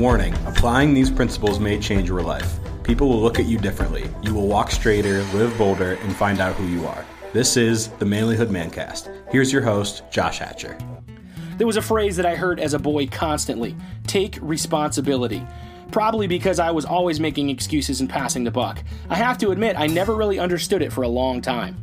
Warning applying these principles may change your life. People will look at you differently. You will walk straighter, live bolder, and find out who you are. This is the Manlyhood Mancast. Here's your host, Josh Hatcher. There was a phrase that I heard as a boy constantly take responsibility. Probably because I was always making excuses and passing the buck. I have to admit, I never really understood it for a long time.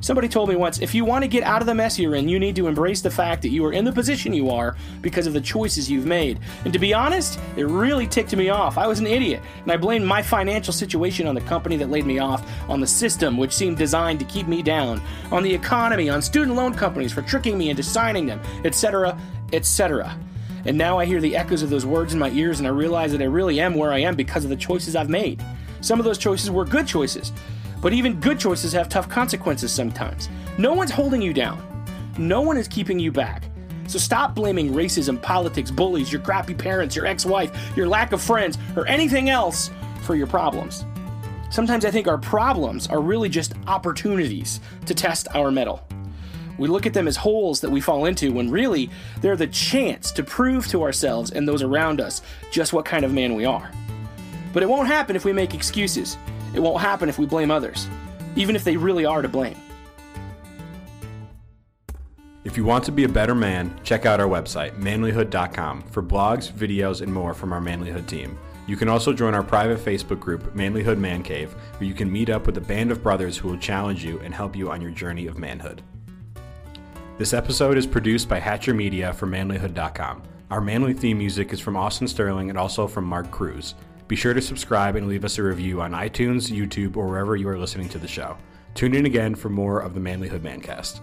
Somebody told me once if you want to get out of the mess you're in, you need to embrace the fact that you are in the position you are because of the choices you've made. And to be honest, it really ticked me off. I was an idiot, and I blamed my financial situation on the company that laid me off, on the system which seemed designed to keep me down, on the economy, on student loan companies for tricking me into signing them, etc., etc. And now I hear the echoes of those words in my ears and I realize that I really am where I am because of the choices I've made. Some of those choices were good choices. But even good choices have tough consequences sometimes. No one's holding you down, no one is keeping you back. So stop blaming racism, politics, bullies, your crappy parents, your ex wife, your lack of friends, or anything else for your problems. Sometimes I think our problems are really just opportunities to test our mettle. We look at them as holes that we fall into when really they're the chance to prove to ourselves and those around us just what kind of man we are. But it won't happen if we make excuses. It won't happen if we blame others, even if they really are to blame. If you want to be a better man, check out our website, manlyhood.com, for blogs, videos, and more from our Manlyhood team. You can also join our private Facebook group, Manlyhood Man Cave, where you can meet up with a band of brothers who will challenge you and help you on your journey of manhood. This episode is produced by Hatcher Media for manlyhood.com. Our manly theme music is from Austin Sterling and also from Mark Cruz. Be sure to subscribe and leave us a review on iTunes, YouTube, or wherever you are listening to the show. Tune in again for more of the Manlyhood Mancast.